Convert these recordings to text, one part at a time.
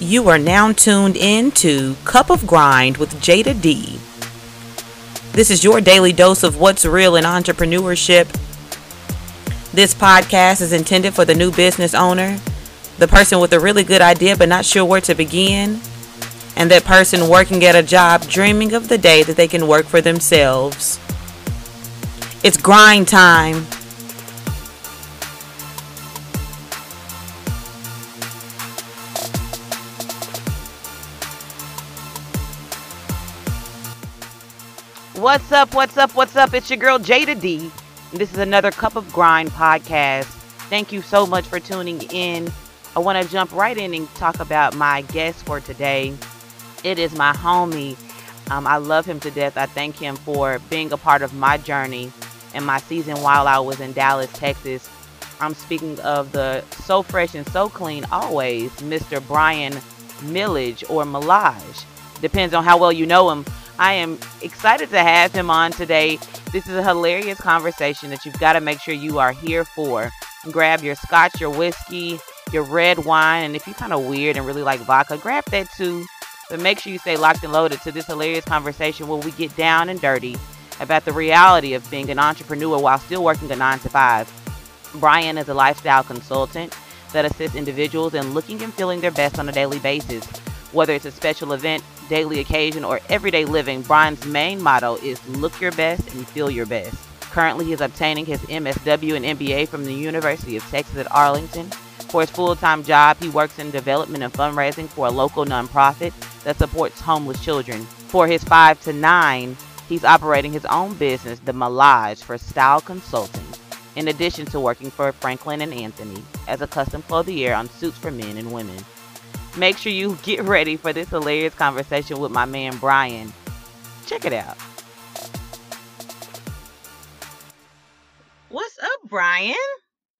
You are now tuned in to Cup of Grind with Jada D. This is your daily dose of what's real in entrepreneurship. This podcast is intended for the new business owner, the person with a really good idea but not sure where to begin, and that person working at a job dreaming of the day that they can work for themselves. It's grind time. What's up? What's up? What's up? It's your girl Jada D. This is another Cup of Grind podcast. Thank you so much for tuning in. I want to jump right in and talk about my guest for today. It is my homie. Um, I love him to death. I thank him for being a part of my journey and my season while I was in Dallas, Texas. I'm speaking of the so fresh and so clean always, Mr. Brian Millage or Millage. Depends on how well you know him. I am excited to have him on today. This is a hilarious conversation that you've got to make sure you are here for. Grab your scotch, your whiskey, your red wine, and if you're kind of weird and really like vodka, grab that too. But make sure you stay locked and loaded to this hilarious conversation where we get down and dirty about the reality of being an entrepreneur while still working a 9 to 5. Brian is a lifestyle consultant that assists individuals in looking and feeling their best on a daily basis. Whether it's a special event, daily occasion, or everyday living, Brian's main motto is look your best and feel your best. Currently, he is obtaining his MSW and MBA from the University of Texas at Arlington. For his full time job, he works in development and fundraising for a local nonprofit that supports homeless children. For his 5 to 9, he's operating his own business, The Millage, for style consulting, in addition to working for Franklin and Anthony as a custom clothier on suits for men and women. Make sure you get ready for this hilarious conversation with my man Brian. Check it out. What's up, Brian?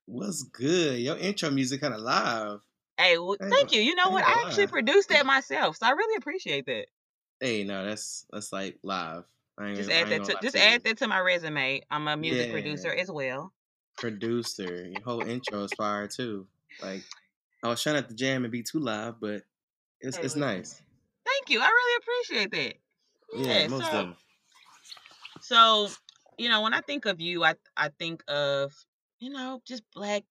What's good? Your intro music kind of live. Hey, well, thank you. You know what? I actually lie. produced that myself, so I really appreciate that. Hey, no, that's that's like live. I Just add that gonna to just to you. add that to my resume. I'm a music Yeah. producer as well. Producer, your whole intro is fire too. Like I was trying not to jam and be too live, but it's Hey, it's listen. nice. Thank you. I really appreciate that. Yeah, Yeah, most so- definitely. So, you know, when I think of you, I I think of, you know, just black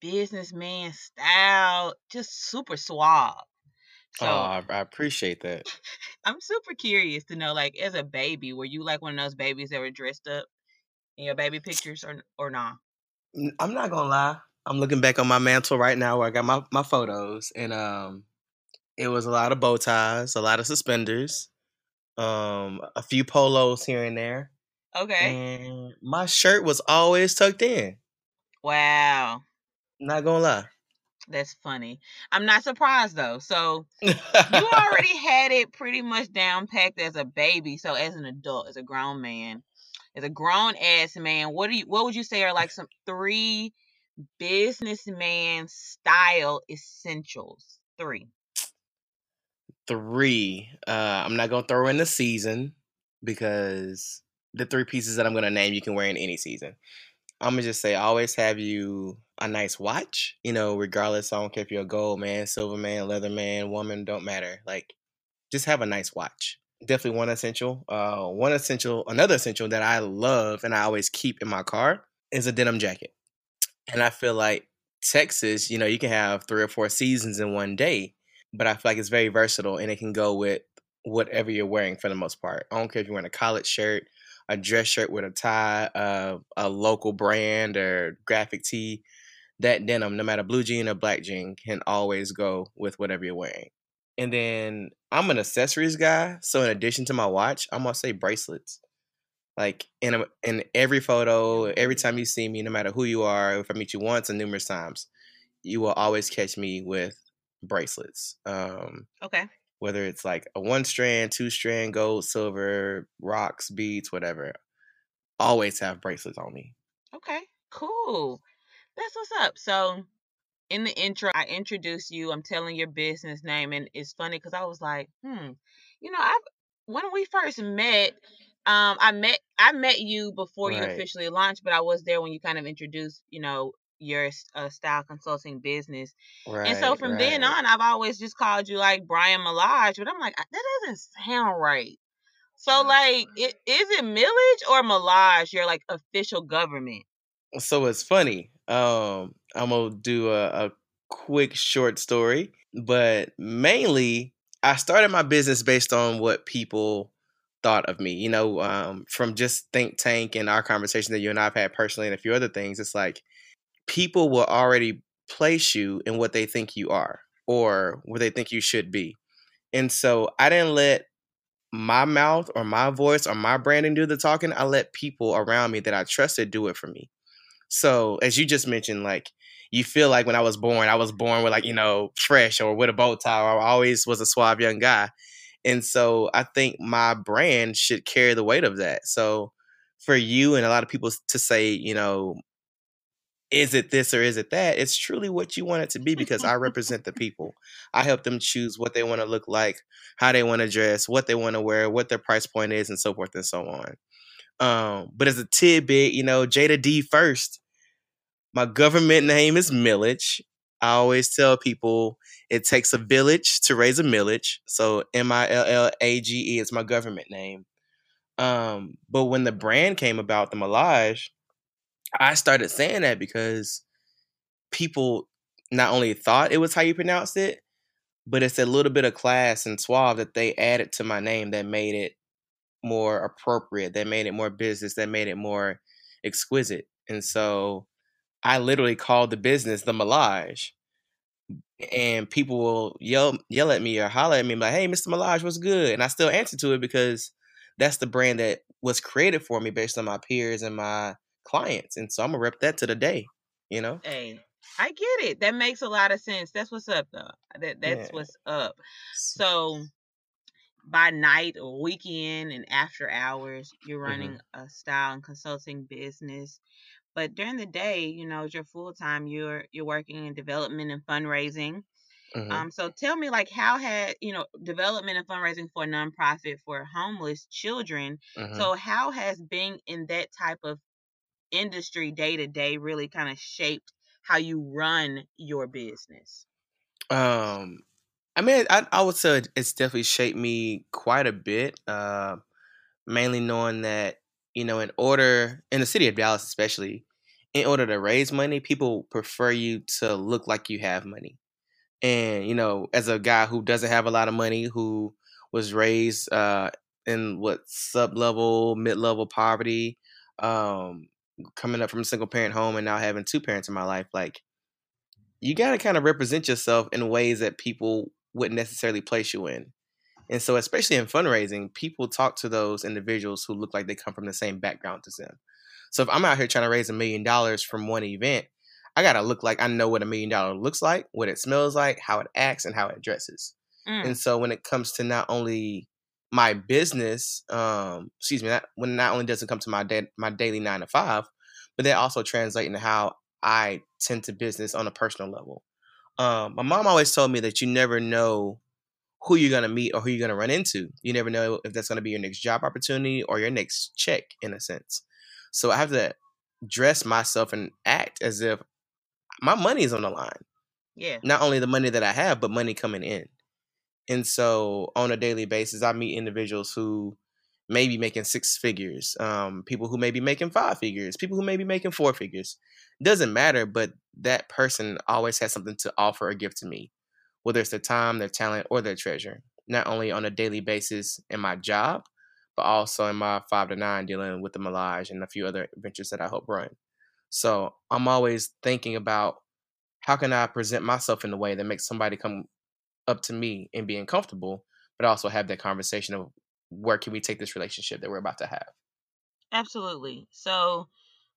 businessman style, just super suave. So oh, I, I appreciate that. I'm super curious to know, like, as a baby, were you like one of those babies that were dressed up in your baby pictures or or not? I'm not gonna lie. I'm looking back on my mantle right now where I got my, my photos, and um, it was a lot of bow ties, a lot of suspenders, um, a few polos here and there, Okay. and my shirt was always tucked in. Wow. Not gonna lie. That's funny. I'm not surprised though. So you already had it pretty much down packed as a baby. So as an adult, as a grown man, as a grown ass man, what do you what would you say are like some three businessman style essentials? Three. three. Uh, I'm not gonna throw in the season because the three pieces that I'm gonna name you can wear in any season. I'm gonna just say always have you a nice watch. You know, regardless. I don't care if you're a gold man, silver man, leather man, woman, don't matter. Like, just have a nice watch. Definitely one essential. Uh, one essential, another essential that I love and I always keep in my car is a denim jacket. And I feel like Texas, you know, you can have three or four seasons in one day but I feel like it's very versatile and it can go with whatever you're wearing for the most part. I don't care if you're wearing a collared shirt, a dress shirt with a tie, uh, a local brand or graphic tee. That denim, no matter blue jean or black jean, can always go with whatever you're wearing. And then I'm an accessories guy, so in addition to my watch, I'm gonna say bracelets. Like in a, in every photo, every time you see me, no matter who you are, if I meet you once or numerous times, you will always catch me with bracelets. Um, Okay. whether it's like a one strand, two strand, gold, silver, rocks, beads, whatever. Always have bracelets on me. Okay. Cool. That's what's up. So in the intro, I introduced you. I'm telling your business name, and it's funny because I was like, hmm, you know, I've when we first met, um, I met I met you before you officially launched, but I was there when you kind of introduced, you know, your uh, style consulting business. Right. And so from then on, I've always just called you like Brian Millage, but I'm like, that doesn't sound right. So like, it, is it millage or Malage? Your like official government? So it's funny. Um, I'm gonna do a, a quick short story, but mainly I started my business based on what people thought of me. You know, um, from just think tank and our conversation that you and I've had personally, and a few other things. It's like people will already place you in what they think you are or what they think you should be. And so I didn't let my mouth or my voice or my branding do the talking. I let people around me that I trusted do it for me. So as you just mentioned, like you feel like when I was born, I was born with like, you know, fresh or with a bow tie, or I always was a suave young guy. And so I think my brand should carry the weight of that. So for you and a lot of people to say, you know, is it this or is it that? It's truly what you want it to be because I represent the people. I help them choose what they want to look like, how they want to dress, what they want to wear, what their price point is, and so forth and so on. Um, but as a tidbit, you know, Jada D first. My government name is Millage. I always tell people it takes a village to raise a millage. So M I L L A G E is my government name. Um, but when the brand came about, the Millage, I started saying that because people not only thought it was how you pronounced it, but it's a little bit of class and suave that they added to my name that made it more appropriate, that made it more business, that made it more exquisite. And so I literally called the business the Malage. And people will yell yell at me or holler at me like, "Hey, Mr. Malage, what's good?" And I still answer to it because that's the brand that was created for me based on my peers and my clients. And so I'm gonna rep that to the day, you know? Hey, I get it. That makes a lot of sense. That's what's up though. That that's Yeah. what's up. So by night or weekend and after hours, you're Mm-hmm. running a style and consulting business. But during the day, you know, you're full time. You're you're working in development and fundraising. Mhm. Um, so tell me, like, how had you know development and fundraising for a nonprofit for homeless children? Mhm. So how has being in that type of industry day to day really kind of shaped how you run your business? Um, I mean, I, I would say it's definitely shaped me quite a bit. Uh, mainly knowing that you know, in order in the city of Dallas, especially, in order to raise money, people prefer you to look like you have money. And you know, as a guy who doesn't have a lot of money, who was raised uh, in what sub level, mid level poverty, um, coming up from a single parent home, and now having two parents in my life, like you got to kind of represent yourself in ways that people wouldn't necessarily place you in. And so, especially in fundraising, people talk to those individuals who look like they come from the same background as them. So, if I'm out here trying to raise a million dollars from one event, I got to look like I know what a million dollar looks like, what it smells like, how it acts, and how it dresses. Mm. And so, when it comes to not only my business, um, excuse me, not, when not only does it come to my da- my daily nine to five, but that also translates into how I tend to business on a personal level. Um, my mom always told me that you never know who you're gonna meet or who you're gonna run into. You never know if that's gonna be your next job opportunity or your next check, in a sense. So I have to dress myself and act as if my money is on the line. Yeah. Not only the money that I have, but money coming in. And so on a daily basis, I meet individuals who may be making six figures, um, people who may be making five figures, people who may be making four figures. Doesn't matter, but that person always has something to offer or give to me, whether it's their time, their talent, or their treasure. Not only on a daily basis in my job, but also in my five to nine dealing with the Malage and a few other ventures that I help run. So I'm always thinking about how can I present myself in a way that makes somebody come up to me and being comfortable, but also have that conversation of where can we take this relationship that we're about to have. Absolutely. So,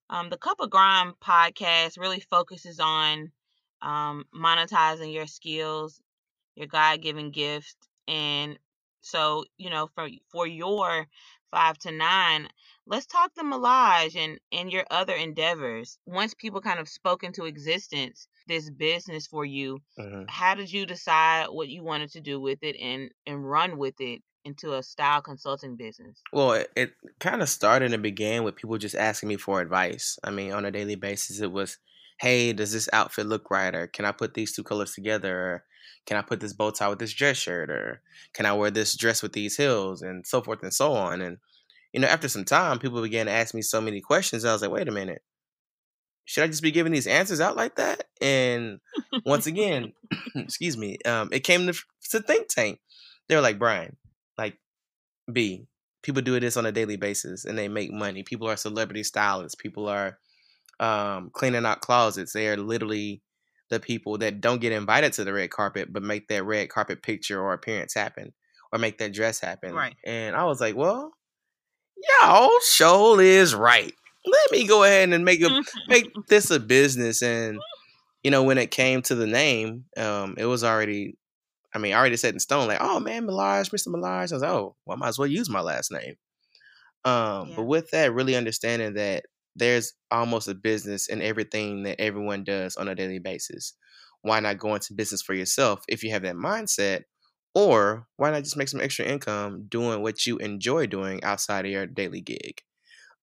um, the Cup of Grind podcast really focuses on um, monetizing your skills, your God given gift, and so you know for for your five to nine, let's talk the Malage and and your other endeavors. Once people kind of spoke into existence this business for you, hmm how did you decide what you wanted to do with it and and run with it into a style consulting business? Well, it, it kind of started and began with people just asking me for advice. I mean, on a daily basis, it was, hey, does this outfit look right? Or can I put these two colors together? Or can I put this bow tie with this dress shirt? Or can I wear this dress with these heels? And so forth and so on. And, you know, after some time, people began to ask me so many questions. I was like, wait a minute. Should I just be giving these answers out like that? And once again, excuse me, um, it came to, to think tank. They were like, Brian, like, B, people do this on a daily basis and they make money. People are celebrity stylists. People are um, cleaning out closets. They are literally the people that don't get invited to the red carpet, but make that red carpet picture or appearance happen or make that dress happen. Right. And I was like, well, y'all show is right. Let me go ahead and make a make this a business. And you know, when it came to the name, um, it was already, I mean, already set in stone. Like, oh man, Millage, Mr. Millage. I was like, oh, well, I might as well use my last name. Um, Yeah. but with that, really understanding that there's almost a business in everything that everyone does on a daily basis. Why not go into business for yourself if you have that mindset? Or why not just make some extra income doing what you enjoy doing outside of your daily gig?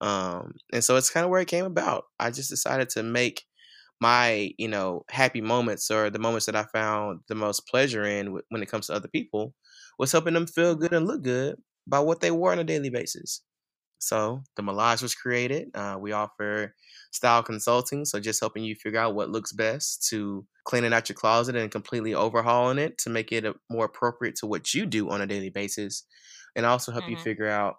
Um, and so it's kind of where it came about. I just decided to make my, you know, happy moments or the moments that I found the most pleasure in when it comes to other people was helping them feel good and look good by what they wore on a daily basis. So the Millage was created. Uh, we offer style consulting, so just helping you figure out what looks best to cleaning out your closet and completely overhauling it to make it a, more appropriate to what you do on a daily basis, and also help you Mhm. figure out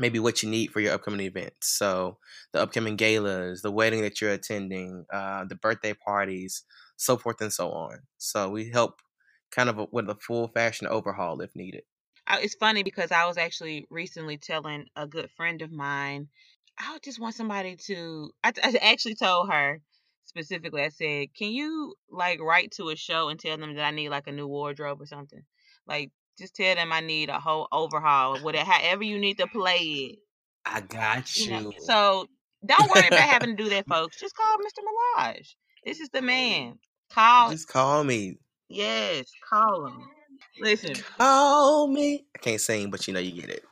maybe what you need for your upcoming events. So the upcoming galas, the wedding that you're attending, uh, the birthday parties, so forth and so on. So we help kind of a, with a full fashion overhaul if needed. It's funny because I was actually recently telling a good friend of mine, I just want somebody to. I, I actually told her specifically. I said, "Can you like write to a show and tell them that I need like a new wardrobe or something? Like, just tell them I need a whole overhaul, whatever, however you need to play it. I got You know. So don't worry about having to do that, folks. Just call Mr. Millage. This is the man. Call. Just call me. Yes, call him. Listen. Call me. I can't sing, but you know you get it.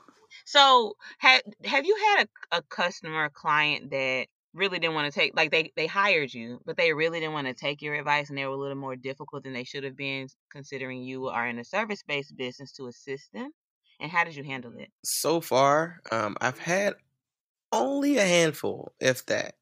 So have have you had a, a customer a client that really didn't want to take like they they hired you, but they really didn't want to take your advice and they were a little more difficult than they should have been considering you are in a service based business to assist them? And how did you handle it? So far, um, I've had only a handful, if that.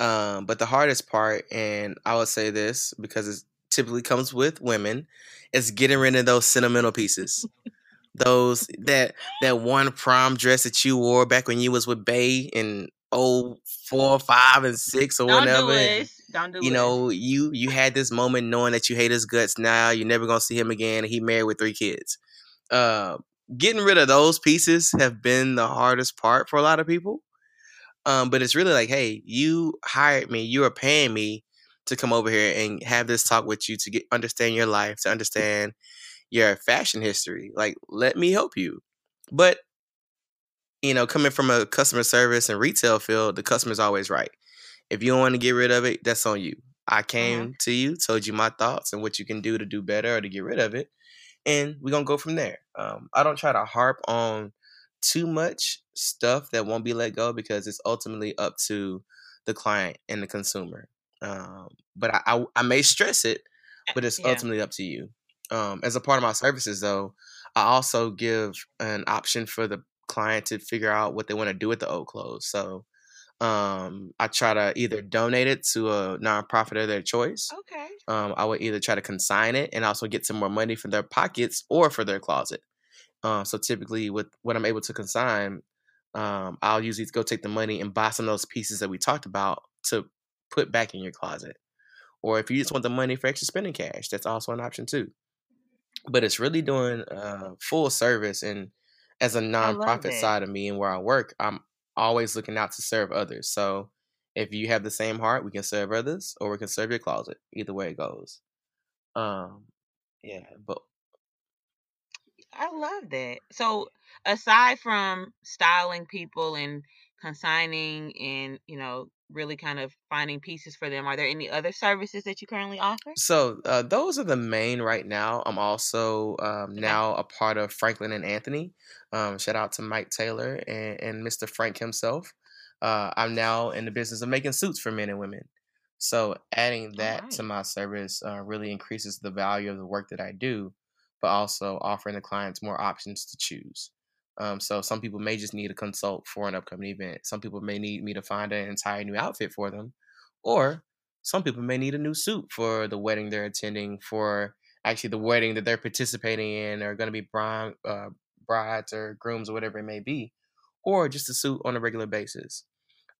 Um, but the hardest part, and I would say this because it typically comes with women, is getting rid of those sentimental pieces. those that that one prom dress that you wore back when you was with Bay in oh four, five, and six or Don't whatever. do and- it. Don't do you it. know, you you had this moment knowing that you hate his guts now, you're never gonna see him again, and he married with three kids. Uh, getting rid of those pieces have been the hardest part for a lot of people. Um, but it's really like, hey, you hired me, you are paying me to come over here and have this talk with you to get understand your life, to understand your fashion history. Like, let me help you. But you know, coming from a customer service and retail field, the customer's always right. If you don't want to get rid of it, that's on you. I came to you, told you my thoughts and what you can do to do better or to get rid of it, and we're gonna go from there. Um, I don't try to harp on too much stuff that won't be let go because it's ultimately up to the client and the consumer. Um, but I, I, I may stress it, but it's Yeah. ultimately up to you. Um, as a part of my services, though, I also give an option for the client to figure out what they want to do with the old clothes. So um, I try to either donate it to a nonprofit of their choice. Okay. Um, I would either try to consign it and also get some more money for their pockets or for their closet. Uh, so typically, with what I'm able to consign, um, I'll usually go take the money and buy some of those pieces that we talked about to put back in your closet. Or if you just want the money for extra spending cash, that's also an option too. But it's really doing uh, full service, and as a nonprofit side of me and where I work, I'm always looking out to serve others. So if you have the same heart, we can serve others, or we can serve your closet. Either way it goes. Um, yeah, but I love that. So aside from styling people and consigning and, you know, really kind of finding pieces for them, are there any other services that you currently offer? So uh, those are the main right now. I'm also um, now a part of Franklin and Anthony. Um, shout out to Mike Taylor and, and Mr. Frank himself. Uh, I'm now in the business of making suits for men and women. So adding that right. to my service uh, really increases the value of the work that I do, but also offering the clients more options to choose. Um, so some people may just need a consult for an upcoming event. Some people may need me to find an entire new outfit for them, or some people may need a new suit for the wedding they're attending, for actually the wedding that they're participating in, or going to be bride, uh, brides or grooms or whatever it may be, or just a suit on a regular basis.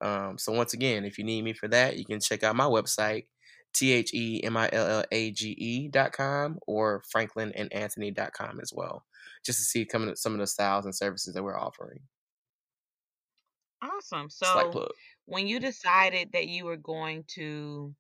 Um, so once again, if you need me for that, you can check out my website, T-H-E-M-I-L-L-A-G-E dot com or franklinandanthony dot com as well, just to see coming some of the styles and services that we're offering. Awesome. So when you decided that you were going to,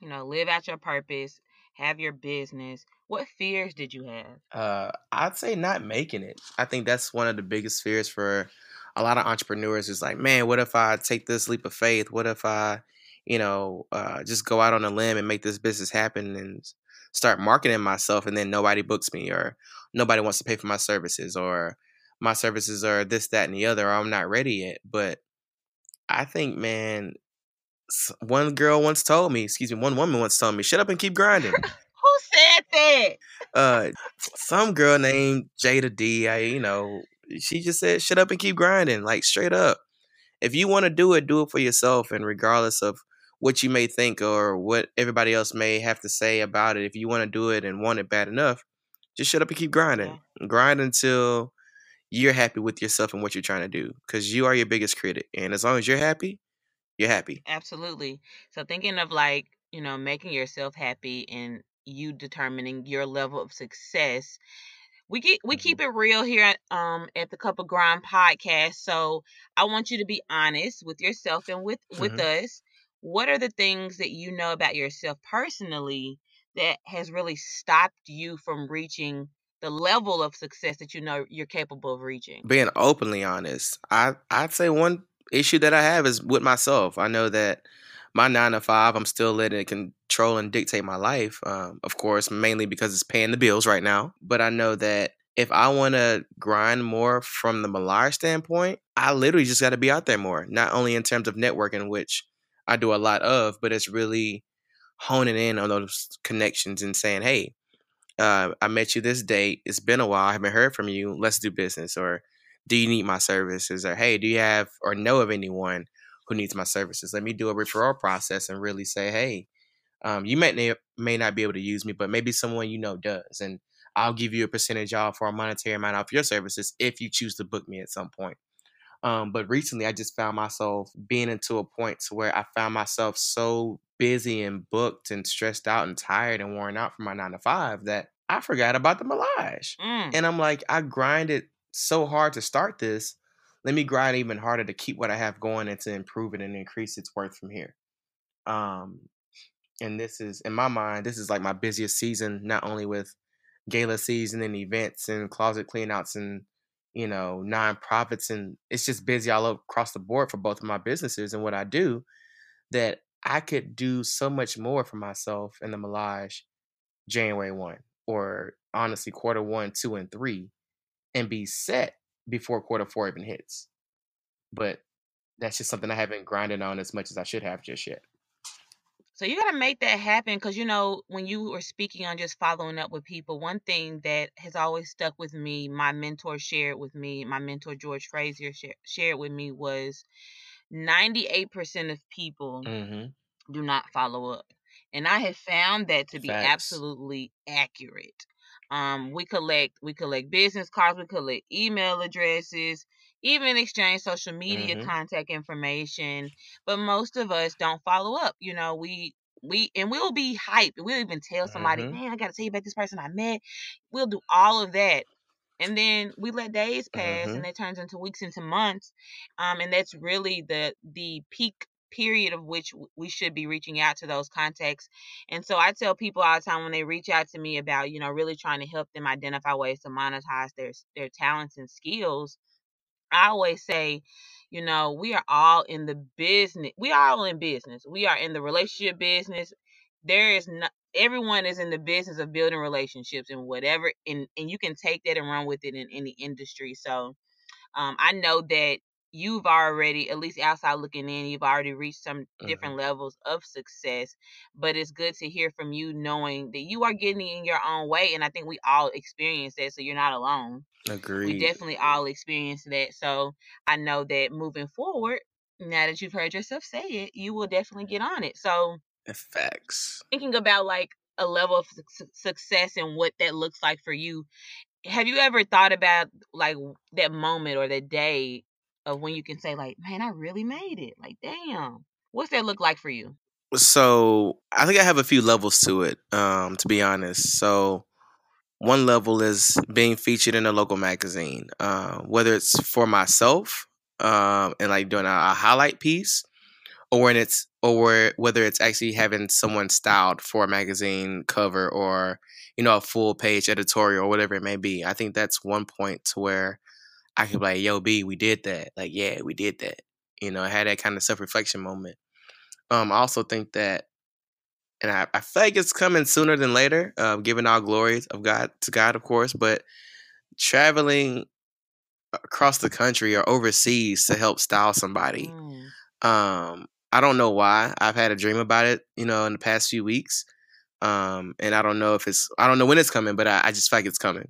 you know, live out your purpose, have your business, what fears did you have? Uh, I'd say not making it. I think that's one of the biggest fears for a lot of entrepreneurs is like, man, what if I take this leap of faith? What if I, you know, uh, just go out on a limb and make this business happen and start marketing myself and then nobody books me or nobody wants to pay for my services or my services are this, that, and the other, or I'm not ready yet. But I think, man, one girl once told me, excuse me, one woman once told me, shut up and keep grinding. Who said that? Uh, some girl named Jada D. I, you know, she just said, shut up and keep grinding, like straight up. If you want to do it, do it for yourself. And regardless of what you may think or what everybody else may have to say about it, if you want to do it and want it bad enough, just shut up and keep grinding. Yeah. Grind until you're happy with yourself and what you're trying to do because you are your biggest critic. And as long as you're happy, you're happy. Absolutely. So thinking of like, you know, making yourself happy and you determining your level of success we get we mm-hmm. keep it real here at, um at the Cup of Grind podcast. So I want you to be honest with yourself and with with mm-hmm. us. What are the things that you know about yourself personally that has really stopped you from reaching the level of success that you know you're capable of reaching? Being openly honest, I I'd say one issue that I have is with myself. I know that my nine to five, I'm still letting it control and dictate my life. Um, of course, mainly because it's paying the bills right now. But I know that if I want to grind more from the Malage standpoint, I literally just got to be out there more. Not only in terms of networking, which I do a lot of, but it's really honing in on those connections and saying, hey, uh, I met you this date. It's been a while. I haven't heard from you. Let's do business. Or do you need my services? Or hey, do you have or know of anyone who needs my services. Let me do a referral process and really say, hey, um, you may may not be able to use me, but maybe someone you know does, and I'll give you a percentage off or a monetary amount off your services if you choose to book me at some point. Um, but recently, I just found myself being into a point to where I found myself so busy and booked and stressed out and tired and worn out from my nine to five that I forgot about the Malage. Mm. And I'm like, I grinded so hard to start this let me grind even harder to keep what I have going and to improve it and increase its worth from here. Um, and this is in my mind, this is like my busiest season, not only with gala season and events and closet cleanouts and you know nonprofits and it's just busy all across the board for both of my businesses and what I do that I could do so much more for myself in the Malage January one or honestly quarter one, two, and three and be set before quarter four even hits. But that's just something I haven't grinded on as much as I should have just yet. So you got to make that happen because you know when you were speaking on just following up with people, one thing that has always stuck with me, my mentor shared with me, my mentor George Frazier shared with me was 98% of people mm-hmm. do not follow up. And I have found that to be Facts. absolutely accurate. Um, we collect we collect business cards, we collect email addresses, even exchange social media mm-hmm. contact information. But most of us don't follow up. You know, we we and we'll be hyped. We'll even tell somebody, mm-hmm. man, I gotta tell you about this person I met. We'll do all of that. And then we let days pass mm-hmm. and it turns into weeks into months. Um, and that's really the the peak period of which we should be reaching out to those contacts. And so I tell people all the time when they reach out to me about, you know, really trying to help them identify ways to monetize their their talents and skills, I always say, you know, we are all in the business. We are all in business. We are in the relationship business. There is not everyone is in the business of building relationships and whatever and and you can take that and run with it in any industry. So um, I know that you've already at least outside looking in you've already reached some Mhm. different levels of success but it's good to hear from you knowing that you are getting in your own way and i think we all experience that so you're not alone agree we definitely all experience that so i know that moving forward now that you've heard yourself say it you will definitely get on it so Facts. thinking about like a level of suc- success and what that looks like for you have you ever thought about like that moment or that day of when you can say like man i really made it like damn what's that look like for you So I think I have a few levels to it, um, to be honest. So one level is being featured in a local magazine, uh, whether it's for myself um, and like doing a, a highlight piece, or when it's or whether it's actually having someone styled for a magazine cover or you know a full page editorial or whatever it may be. I think that's one point to where I could be like, "Yo, B, we did that. Like, yeah, we did that." You know, I had that kind of self reflection moment. Um, I also think that and I, I feel like it's coming sooner than later, uh, giving all glories of God to God, of course, but traveling across the country or overseas to help style somebody. Mm. Um, I don't know why. I've had a dream about it, you know, in the past few weeks. Um, and I don't know if it's, I don't know when it's coming, but I, I just feel like it's coming.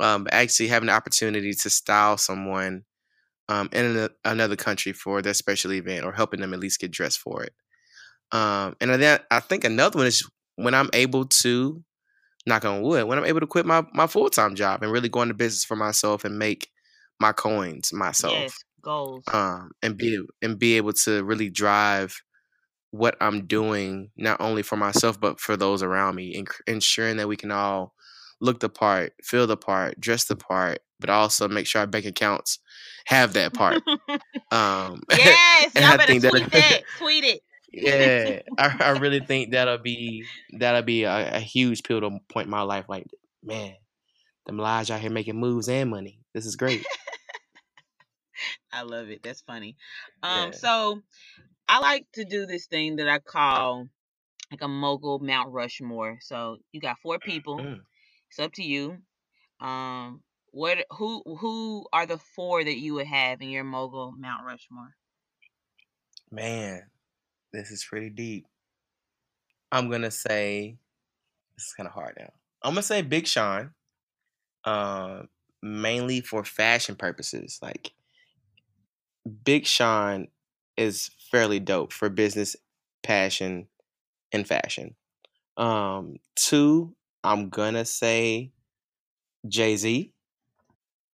Um, actually having the opportunity to style someone um, in a, another country for their special event or helping them at least get dressed for it. Um, and then I think another one is when I'm able to, knock on wood, when I'm able to quit my, my full time job and really go into business for myself and make my coins myself. yes goals Um, and be and be able to really drive what I'm doing not only for myself but for those around me, and ensuring that we can all look the part, feel the part, dress the part, but also make sure our bank accounts have that part. Um, yes and I better think that- tweet that tweet it yeah, I, I really think that'll be that'll be a, a huge pivotal point in my life. Like, man, them lies out here making moves and money. This is great. I love it. That's funny. Um, Yeah. so I like to do this thing that I call like a mogul Mount Rushmore. So you got four people. Mm. It's up to you. Um, what who who are the four that you would have in your mogul Mount Rushmore? Man, this is pretty deep. I'm gonna say this is kind of hard now. I'm gonna say Big Sean, um, mainly for fashion purposes. Like Big Sean is fairly dope for business, passion, and fashion. Um, two, I'm gonna say Jay Z.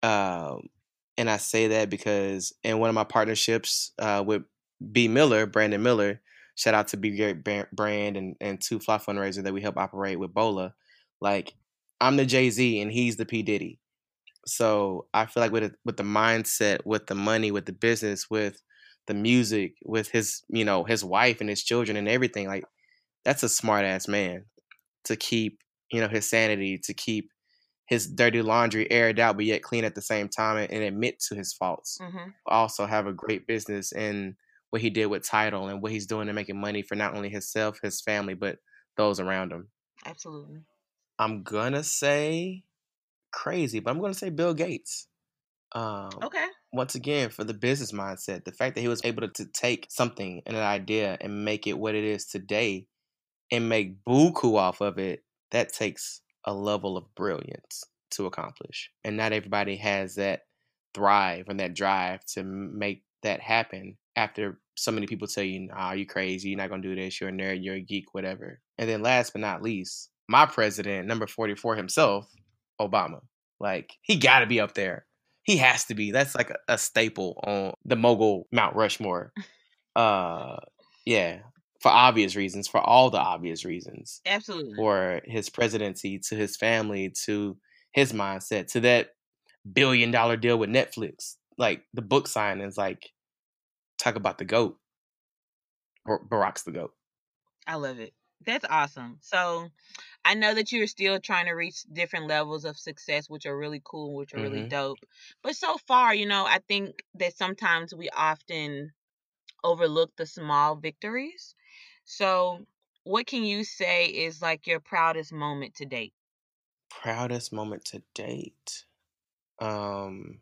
Um, and I say that because in one of my partnerships uh, with B Miller, Brandon Miller, shout out to B Brand and, and Two Fly Fundraiser that we help operate with Bola. Like, I'm the Jay Z and he's the P Diddy. So I feel like with with the mindset, with the money, with the business, with the music, with his you know his wife and his children and everything, like that's a smart ass man to keep you know his sanity, to keep his dirty laundry aired out, but yet clean at the same time and, and admit to his faults. Mm-hmm. Also have a great business in what he did with Tidal and what he's doing to making money for not only himself, his family, but those around him. Absolutely. I'm gonna say crazy, but I'm gonna say Bill Gates. Um, Okay. once again for the business mindset the fact that he was able to, take something and an idea and make it what it is today and make buku off of it that takes a level of brilliance to accomplish and not everybody has that thrive and that drive to make that happen after so many people tell you nah you crazy you're not gonna do this you're a nerd you're a geek whatever and then last but not least my president number 44 himself obama like he gotta be up there he has to be. That's like a, a staple on the mogul Mount Rushmore. Uh, yeah, for obvious reasons, for all the obvious reasons, Absolutely. for his presidency, to his family, to his mindset, to that billion dollar deal with Netflix, like the book signings, like talk about the goat. Bar- Barack's the goat. I love it. That's awesome. So I know that you're still trying to reach different levels of success, which are really cool, which are really Mhm. dope. But so far, you know, I think that sometimes we often overlook the small victories. So what can you say is like your proudest moment to date? Proudest moment to date. Um,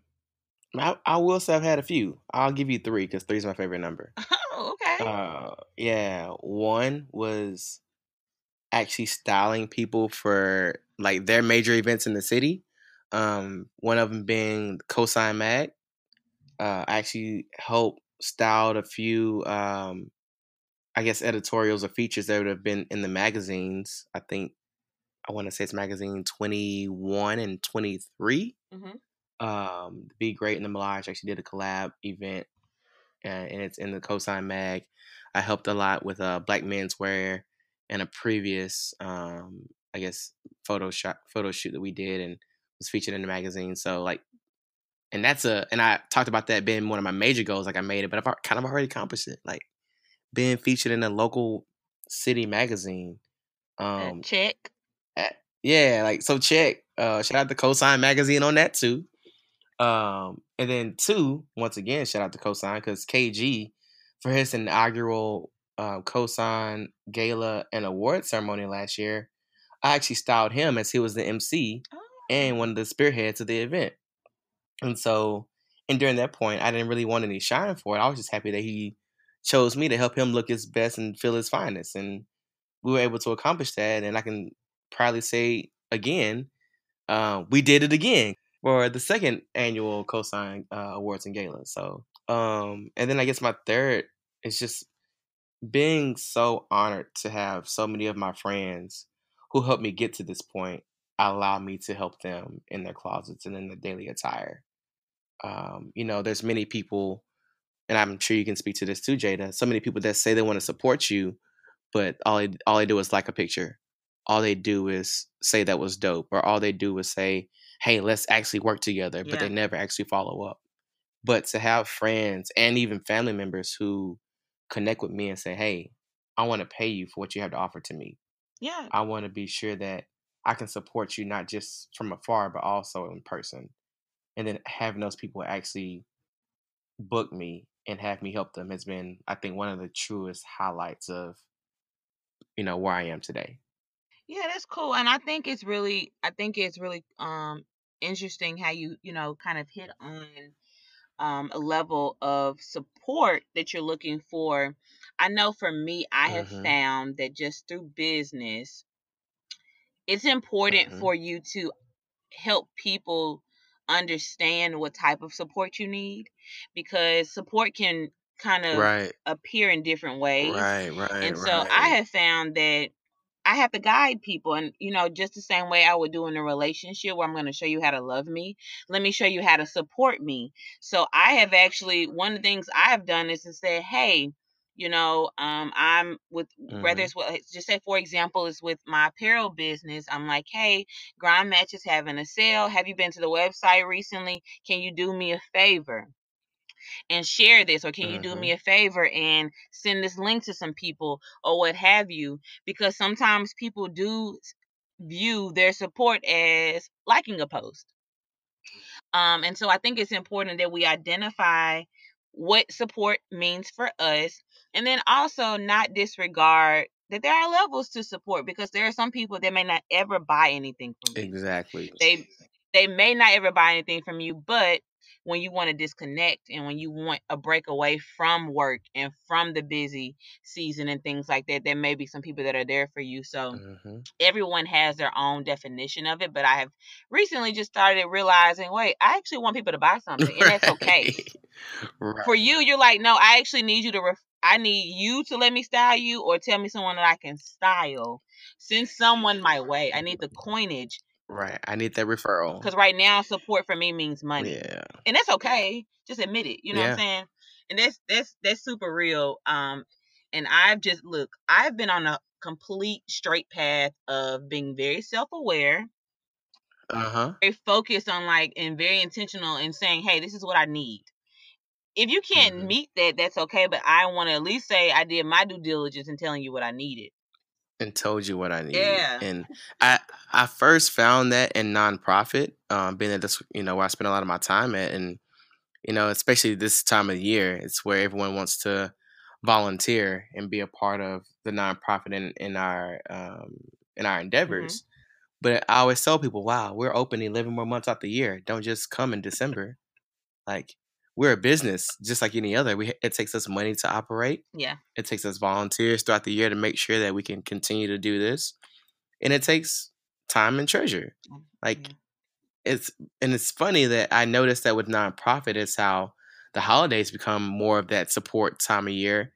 I, I will say I've had a few. I'll give you three because three is my favorite number. Oh, okay. Uh, yeah. One was actually styling people for like their major events in the city. Um, one of them being Cosign Mag. Uh, I actually helped styled a few, um, I guess, editorials or features that would have been in the magazines. I think I want to say it's magazine 21 and 23. Mm-hmm. Um, Be Great and the Malage actually did a collab event, uh, and it's in the Cosign Mag. I helped a lot with uh, Black Menswear and a previous, um, I guess, photo shot, photo shoot that we did and was featured in the magazine. So like, and that's a, and I talked about that being one of my major goals. Like I made it, but I've kind of already accomplished it. Like being featured in a local city magazine. Um, check. At, yeah, like so. Check. Uh, shout out to Cosign Magazine on that too. Um, and then two, once again, shout out to Cosign because KG for his inaugural uh, Cosign Gala and award ceremony last year, I actually styled him as he was the MC oh. and one of the spearheads of the event. And so, and during that point, I didn't really want any shine for it. I was just happy that he chose me to help him look his best and feel his finest. And we were able to accomplish that. And I can proudly say again, uh, we did it again for the second annual Cosign uh, Awards and Gala. So, um, and then I guess my third is just being so honored to have so many of my friends who helped me get to this point allow me to help them in their closets and in their daily attire. Um, you know, there's many people, and I'm sure you can speak to this too, Jada. So many people that say they want to support you, but all they, all they do is like a picture. All they do is say that was dope, or all they do is say, "Hey, let's actually work together," but yeah. they never actually follow up. But to have friends and even family members who connect with me and say, "Hey, I want to pay you for what you have to offer to me." Yeah. I want to be sure that I can support you not just from afar but also in person. And then having those people actually book me and have me help them has been I think one of the truest highlights of you know where I am today. Yeah, that's cool. And I think it's really I think it's really um interesting how you, you know, kind of hit on um, a level of support that you're looking for. I know for me, I have mm-hmm. found that just through business, it's important mm-hmm. for you to help people understand what type of support you need because support can kind of right. appear in different ways. Right, right. And so right. I have found that I have to guide people. And, you know, just the same way I would do in a relationship where I'm going to show you how to love me, let me show you how to support me. So I have actually, one of the things I have done is to say, hey, you know, um, I'm with mm-hmm. whether it's with, just say for example, is with my apparel business. I'm like, hey, Grind Match is having a sale. Have you been to the website recently? Can you do me a favor? and share this or can you do mm-hmm. me a favor and send this link to some people or what have you because sometimes people do view their support as liking a post um and so i think it's important that we identify what support means for us and then also not disregard that there are levels to support because there are some people that may not ever buy anything from you. Exactly. They they may not ever buy anything from you, but when you want to disconnect and when you want a break away from work and from the busy season and things like that, there may be some people that are there for you. So mm-hmm. everyone has their own definition of it. But I have recently just started realizing, wait, I actually want people to buy something, and that's okay. right. For you, you're like, no, I actually need you to. Ref- I need you to let me style you, or tell me someone that I can style. Send someone my way. I need the coinage Right. I need that referral. Because right now, support for me means money. Yeah. And that's okay. Just admit it. You know yeah. what I'm saying? And that's that's that's super real. Um, and I've just look, I've been on a complete straight path of being very self aware. Uh-huh. Very focused on like and very intentional in saying, hey, this is what I need. If you can't mm-hmm. meet that, that's okay. But I want to at least say I did my due diligence in telling you what I needed and told you what I needed. Yeah. And I I first found that in nonprofit, um, being that this you know where I spend a lot of my time at, and you know especially this time of year, it's where everyone wants to volunteer and be a part of the nonprofit in in our um, in our mm-hmm. endeavors. Mm-hmm. But I always tell people, wow, we're open 11 more months out the year. Don't just come in December. Like we're a business just like any other. We it takes us money to operate. Yeah. It takes us volunteers throughout the year to make sure that we can continue to do this. And it takes time and treasure. Like Mhm. it's and it's funny that I noticed that with nonprofit it's how the holidays become more of that support time of year.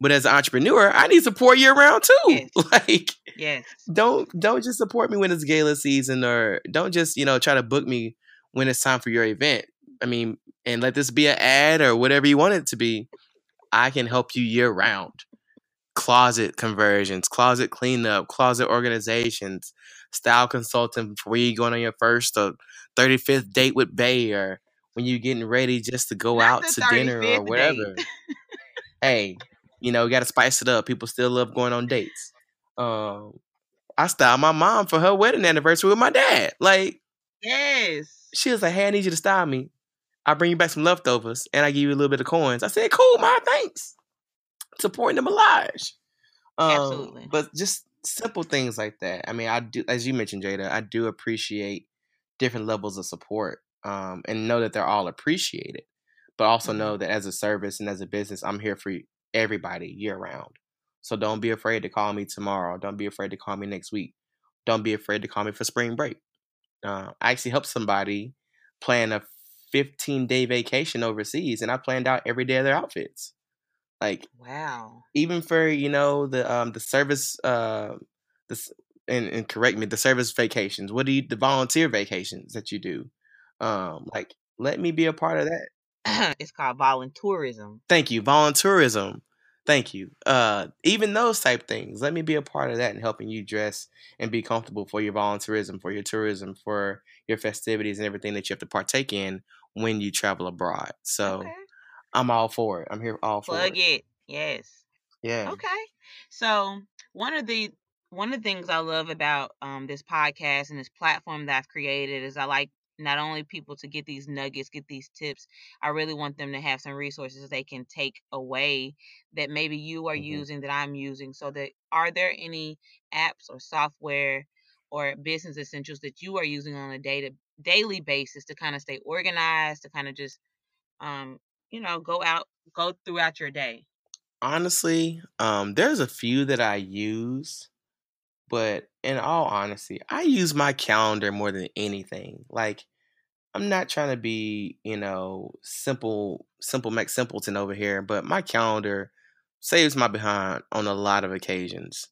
But as an entrepreneur, I need support year round too. Yes. Like Yes. don't don't just support me when it's gala season or don't just you know try to book me when it's time for your event i mean and let this be an ad or whatever you want it to be i can help you year round closet conversions closet cleanup closet organizations style consulting before you going on your first or 35th date with bay or when you're getting ready just to go Not out to dinner or whatever hey you know, got to spice it up. People still love going on dates. Um, I styled my mom for her wedding anniversary with my dad. Like, Yes. she was like, "Hey, I need you to style me. I'll bring you back some leftovers, and I give you a little bit of coins." I said, "Cool, my thanks." Supporting the Millage. Um, Absolutely. But just simple things like that. I mean, I do, as you mentioned, Jada, I do appreciate different levels of support, um, and know that they're all appreciated. But also know that as a service and as a business, I'm here for everybody year round. So don't be afraid to call me tomorrow. Don't be afraid to call me next week. Don't be afraid to call me for spring break. Uh, I actually helped somebody plan a 15 day vacation overseas, and I planned out every day of their outfits. Like Wow. even for you know the um the service uh this and, and correct me the service vacations. What do you the volunteer vacations that you do? Um, like let me be a part of that. it's called voluntourism. Thank you. Volunteerism. Thank you. Uh, even those type things. Let me be a part of that and helping you dress and be comfortable for your volunteerism, for your tourism, for your festivities and everything that you have to partake in when you travel abroad. So Okay. I'm all for it. I'm here all for Plug it. it. Yes. Yeah. Okay. So one of the one of the things I love about um this podcast and this platform that I've created is I like not only people to get these nuggets, get these tips, I really want them to have some resources they can take away that maybe you are Mhm. using that I'm using. So that are there any apps or software or business essentials that you are using on a day to daily basis to kind of stay organized, to kind of just um, you know, go out go throughout your day? Honestly, um, there's a few that I use, but in all honesty, I use my calendar more than anything. Like I'm not trying to be, you know, simple, simple Mac simpleton over here, but my calendar saves my behind on a lot of occasions.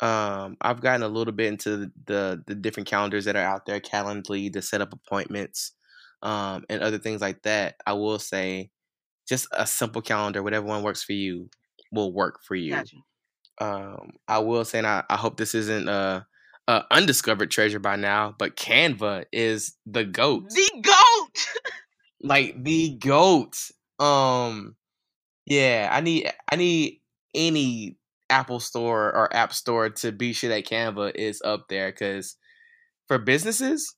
Um, I've gotten a little bit into the the, the different calendars that are out there, Calendly to set up appointments, um, and other things like that. I will say, just a simple calendar, whatever one works for you, will work for you. Gotcha. Um, I will say, and I, I hope this isn't a, a undiscovered treasure by now, but Canva is the goat The goat. like the goat. Um, yeah, I need I need any Apple Store or App Store to be sure that Canva is up there because for businesses,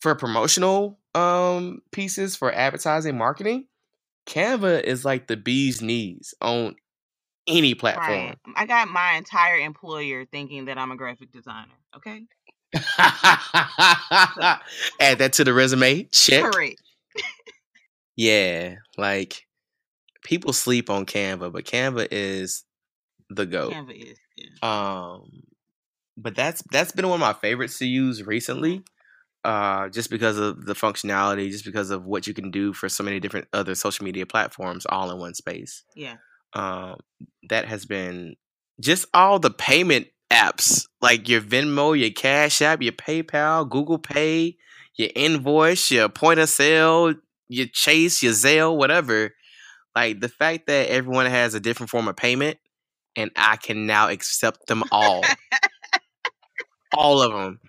for promotional um pieces for advertising marketing, Canva is like the bee's knees on any platform. Right. I got my entire employer thinking that I'm a graphic designer. Okay. Add that to the resume. Check. Correct. Yeah, like people sleep on Canva, but Canva is the goat. Canva is. Yeah. Um, but that's that's been one of my favorites to use recently. Uh, just because of the functionality, just because of what you can do for so many different other social media platforms all in one space. Yeah. Um, that has been just all the payment apps like your Venmo, your Cash App, your PayPal, Google Pay, your invoice, your point of sale, your Chase, your Zelle, whatever. Like the fact that everyone has a different form of payment and I can now accept them all. all of them.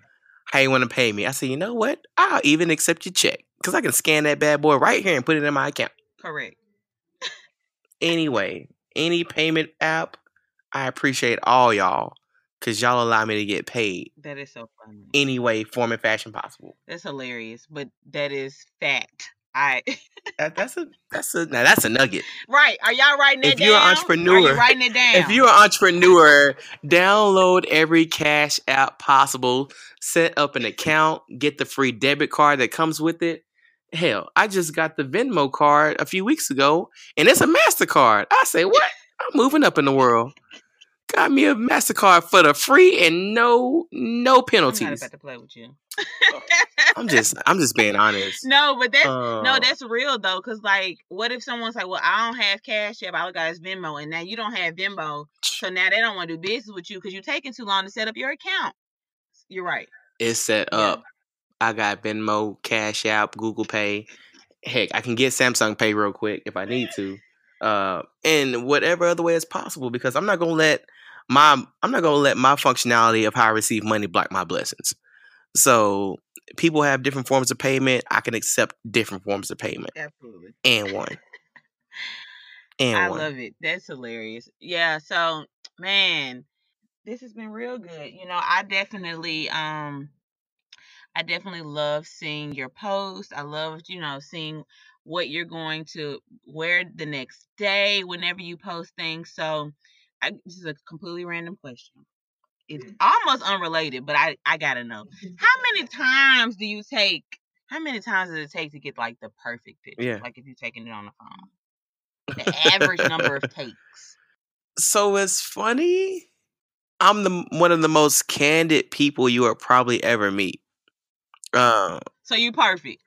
How you want to pay me? I said, you know what? I'll even accept your check because I can scan that bad boy right here and put it in my account. Correct. Anyway, any payment app, I appreciate all y'all because y'all allow me to get paid That is so funny. any way, form, and fashion possible. That's hilarious, but that is fact. I That, that's a that's a now that's a nugget. right. Are y'all writing that If down? you're an entrepreneur- you writing it down? If you're an entrepreneur, download every cash app possible, set up an account, get the free debit card that comes with it, Hell, I just got the Venmo card a few weeks ago, and it's a Mastercard. I say, what? I'm moving up in the world. Got me a Mastercard for the free and no no penalties. I'm not about to play with you. I'm just I'm just being honest. No, but that's uh, no, that's real though. Cause like, what if someone's like, "Well, I don't have Cash App. All I got is Venmo," and now you don't have Venmo, so now they don't want to do business with you because you're taking too long to set up your account. You're right. It's set yeah. up. I got Venmo, Cash App, Google Pay. Heck, I can get Samsung Pay real quick if I need to. Uh, in whatever other way is possible because I'm not gonna let my I'm not gonna let my functionality of how I receive money block my blessings. So people have different forms of payment. I can accept different forms of payment. Absolutely. And one. And I one. love it. That's hilarious. Yeah. So man, this has been real good. You know, I definitely um I definitely love seeing your posts. I love, you know, seeing what you're going to wear the next day whenever you post things. So I, this is a completely random question. It's almost unrelated, but I I gotta know how many times do you take? How many times does it take to get like the perfect picture? Yeah. Like if you're taking it on the phone, the average number of takes. So it's funny. I'm the one of the most candid people you will probably ever meet. Um, so you perfect.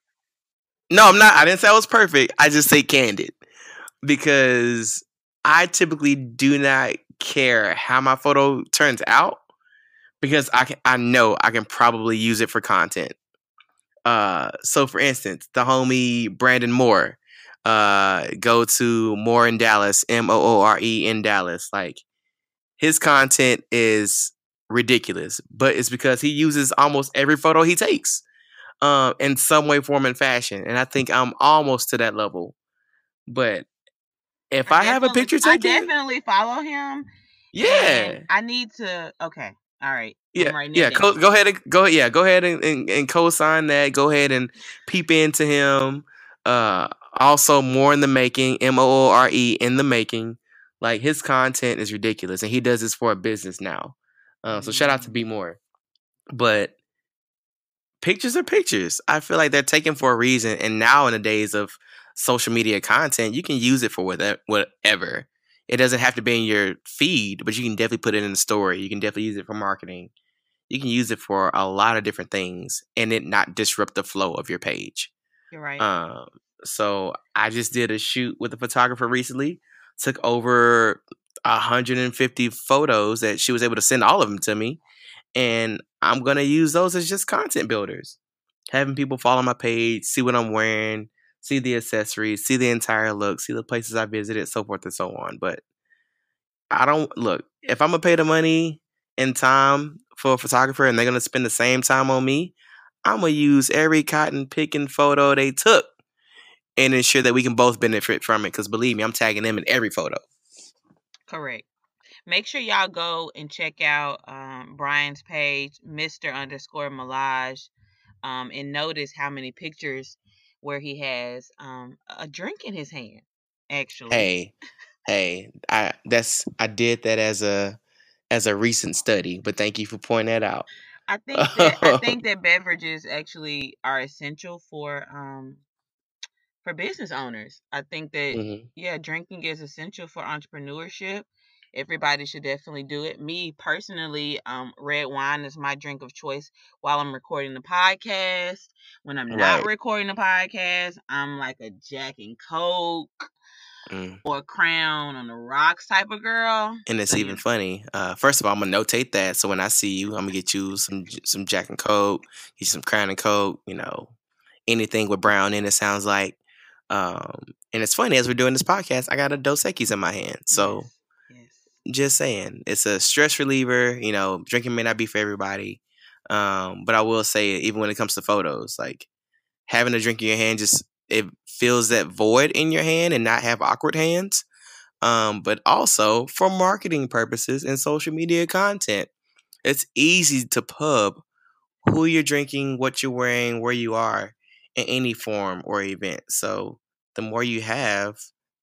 No, I'm not. I didn't say I was perfect. I just say candid because I typically do not care how my photo turns out because I can, I know I can probably use it for content. Uh, so for instance, the homie Brandon Moore, uh, go to Moore in Dallas, M O O R E in Dallas. Like his content is ridiculous, but it's because he uses almost every photo he takes, um, in some way, form, and fashion. And I think I'm almost to that level. But if I, I have a picture taken, I definitely follow him. Yeah, I need to. Okay, all right. Yeah, yeah. Co- go ahead and go. Yeah, go ahead and, and, and, co-sign that. Go ahead and peep into him. Uh, also, Moore in the making. M O O R E in the making. Like his content is ridiculous, and he does this for a business now. Uh, so shout out to mm. Be More. But pictures are pictures. I feel like they're taken for a reason. And now in the days of social media content, you can use it for whatever. It doesn't have to be in your feed, but you can definitely put it in the story. You can definitely use it for marketing. You can use it for a lot of different things and it not disrupt the flow of your page. You're right. Um, so I just did a shoot with a photographer recently. Took over 150 photos that she was able to send all of them to me. And I'm gonna use those as just content builders. Having people follow my page, see what I'm wearing, see the accessories, see the entire look, see the places I visited, so forth and so on. But I don't look if I'm gonna pay the money and time for a photographer and they're gonna spend the same time on me, I'm gonna use every cotton picking photo they took and ensure that we can both benefit from it. Because believe me, I'm tagging them in every photo. Correct. Make sure y'all go and check out um, Brian's page, Mr. underscore Millage, um, and notice how many pictures where he has um, a drink in his hand. Actually, hey, hey, I that's I did that as a as a recent study, but thank you for pointing that out. I think that I think that beverages actually are essential for um for business owners. I think that mm-hmm. yeah, drinking is essential for entrepreneurship. Everybody should definitely do it. Me personally, um, red wine is my drink of choice while I'm recording the podcast. When I'm not recording the podcast, I'm like a Jack and Coke mm. or Crown on the rocks type of girl. And it's so, even funny. Uh, first of all, I'm gonna notate that. So when I see you, I'm gonna get you some some Jack and Coke, get you some Crown and Coke. You know, anything with brown in it sounds like. Um, and it's funny as we're doing this podcast, I got a Dos Equis in my hand. So. Yes just saying, it's a stress reliever. You know, drinking may not be for everybody, um, but I will say, even when it comes to photos, like having a drink in your hand, just it fills that void in your hand and not have awkward hands. Um, but also for marketing purposes and social media content, it's easy to pub who you're drinking, what you're wearing, where you are in any form or event. So the more you have,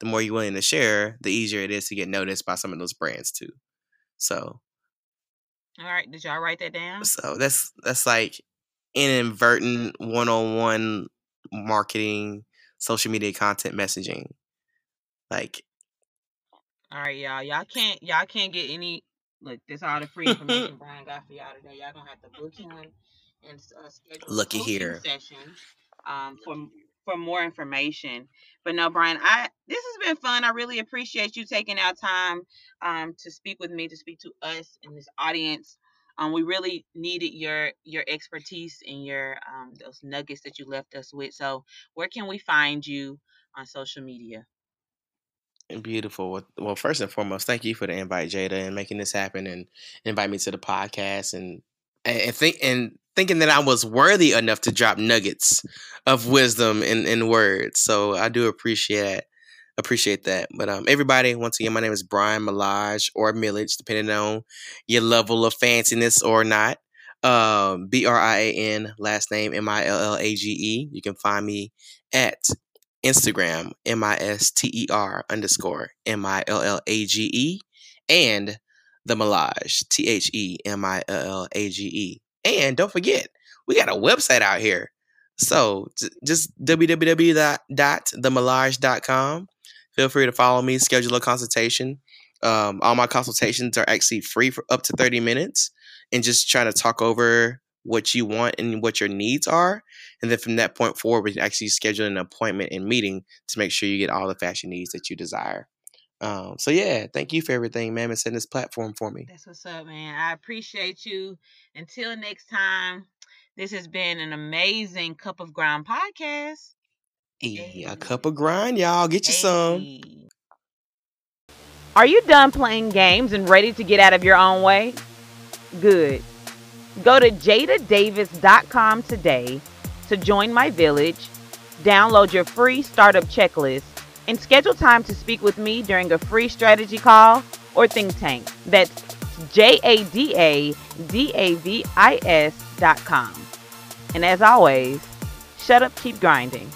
the more you're willing to share, the easier it is to get noticed by some of those brands too. So, all right, did y'all write that down? So that's that's like inadvertent one on one marketing, social media content messaging. Like All right, y'all. Y'all can't y'all can't get any look, this all the free information Brian got for y'all today. Y'all gonna have to book him and uh, schedule looky here. session um for for more information. But no, Brian, I this has been fun. I really appreciate you taking our time um to speak with me, to speak to us and this audience. Um, we really needed your your expertise and your um those nuggets that you left us with. So, where can we find you on social media? Beautiful. Well, first and foremost, thank you for the invite, Jada, and making this happen and invite me to the podcast and, and think and thinking that I was worthy enough to drop nuggets of wisdom in, in words. So I do appreciate appreciate that. But um everybody, once again, my name is Brian Millage or Millage, depending on your level of fanciness or not. Um B R I A N, last name M I L L A G E. You can find me at Instagram, M I S T E R underscore M I L L A G E, and the Millage, T H E M I L L A G E. And don't forget, we got a website out here. So just www.themillage.com. Feel free to follow me, schedule a consultation. Um, all my consultations are actually free for up to 30 minutes and just try to talk over what you want and what your needs are. And then from that point forward, we can actually schedule an appointment and meeting to make sure you get all the fashion needs that you desire. Um, so yeah, thank you for everything, ma'am, and setting this platform for me. That's what's up, man. I appreciate you. Until next time, this has been an amazing Cup of grind podcast. Hey, a cup of grind, y'all. Get you some. Are you done playing games and ready to get out of your own way? Good. Go to jadadavis.com today to join my village, download your free startup checklist, and schedule time to speak with me during a free strategy call or think tank. That's J A D A D A V I S dot com. And as always, shut up, keep grinding.